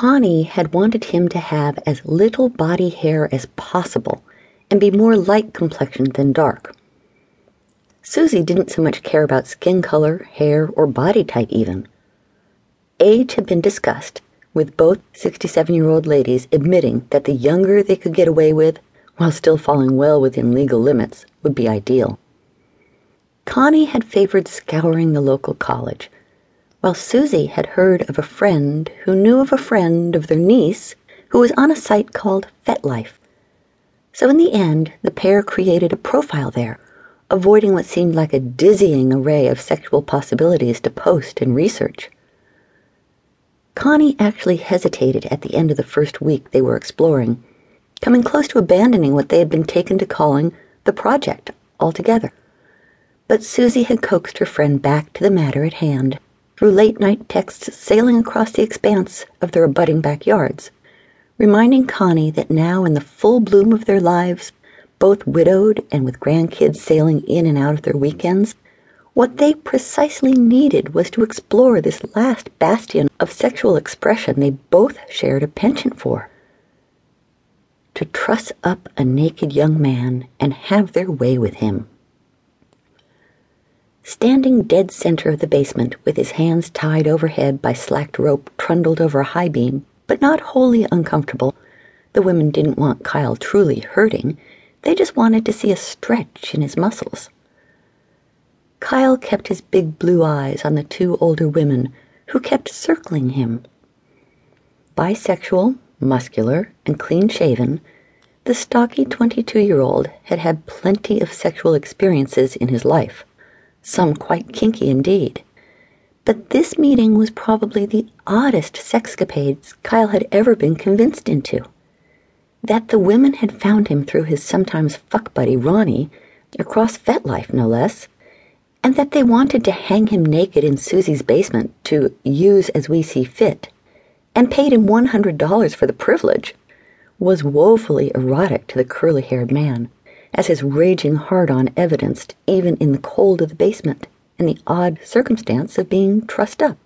Connie had wanted him to have as little body hair as possible and be more light complexioned than dark. Susie didn't so much care about skin color, hair, or body type even. Age had been discussed, with both 67 year old ladies admitting that the younger they could get away with, while still falling well within legal limits, would be ideal. Connie had favored scouring the local college, while Susie had heard of a friend who knew of a friend of their niece who was on a site called FetLife. So in the end, the pair created a profile there avoiding what seemed like a dizzying array of sexual possibilities to post and research. Connie actually hesitated at the end of the first week they were exploring, coming close to abandoning what they had been taken to calling the project altogether. But Susie had coaxed her friend back to the matter at hand through late night texts sailing across the expanse of their abutting backyards, reminding Connie that now, in the full bloom of their lives, both widowed and with grandkids sailing in and out of their weekends, what they precisely needed was to explore this last bastion of sexual expression they both shared a penchant for. To truss up a naked young man and have their way with him. Standing dead center of the basement, with his hands tied overhead by slacked rope trundled over a high beam, but not wholly uncomfortable, the women didn't want Kyle truly hurting they just wanted to see a stretch in his muscles. Kyle kept his big blue eyes on the two older women who kept circling him. Bisexual, muscular, and clean shaven, the stocky 22 year old had had plenty of sexual experiences in his life, some quite kinky indeed. But this meeting was probably the oddest sexcapades Kyle had ever been convinced into that the women had found him through his sometimes fuck buddy Ronnie, across FetLife no less, and that they wanted to hang him naked in Susie's basement to use as we see fit, and paid him $100 for the privilege, was woefully erotic to the curly haired man, as his raging hard on evidenced even in the cold of the basement and the odd circumstance of being trussed up.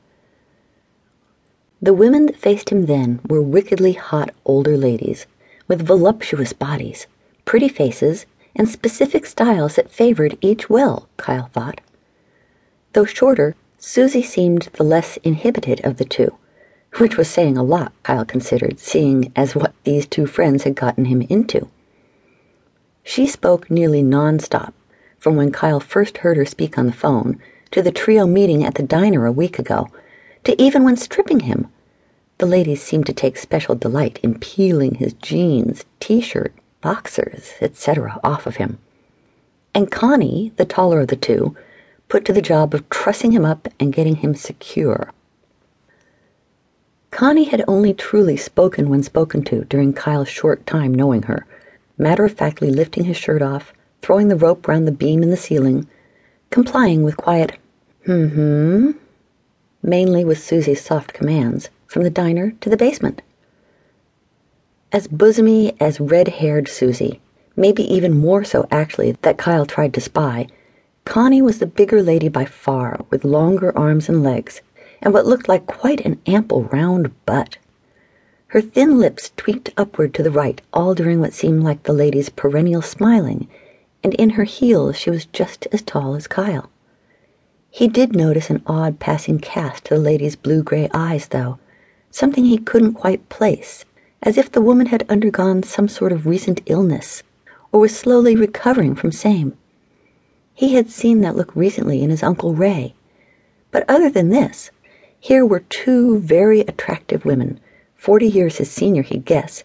The women that faced him then were wickedly hot older ladies with voluptuous bodies, pretty faces, and specific styles that favored each well, Kyle thought. Though shorter, Susie seemed the less inhibited of the two, which was saying a lot, Kyle considered, seeing as what these two friends had gotten him into. She spoke nearly nonstop, from when Kyle first heard her speak on the phone, to the trio meeting at the diner a week ago, to even when stripping him the ladies seemed to take special delight in peeling his jeans, t shirt, boxers, etc., off of him. And Connie, the taller of the two, put to the job of trussing him up and getting him secure. Connie had only truly spoken when spoken to during Kyle's short time knowing her, matter of factly lifting his shirt off, throwing the rope round the beam in the ceiling, complying with quiet, hmm hmm, mainly with Susie's soft commands from the diner to the basement. As bosomy as red haired Susie, maybe even more so actually that Kyle tried to spy, Connie was the bigger lady by far, with longer arms and legs, and what looked like quite an ample round butt. Her thin lips tweaked upward to the right all during what seemed like the lady's perennial smiling, and in her heels she was just as tall as Kyle. He did notice an odd passing cast to the lady's blue gray eyes, though, something he couldn't quite place, as if the woman had undergone some sort of recent illness or was slowly recovering from same. He had seen that look recently in his Uncle Ray. But other than this, here were two very attractive women, forty years his senior, he'd guess,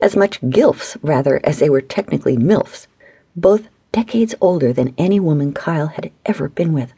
as much gilfs, rather, as they were technically milfs, both decades older than any woman Kyle had ever been with.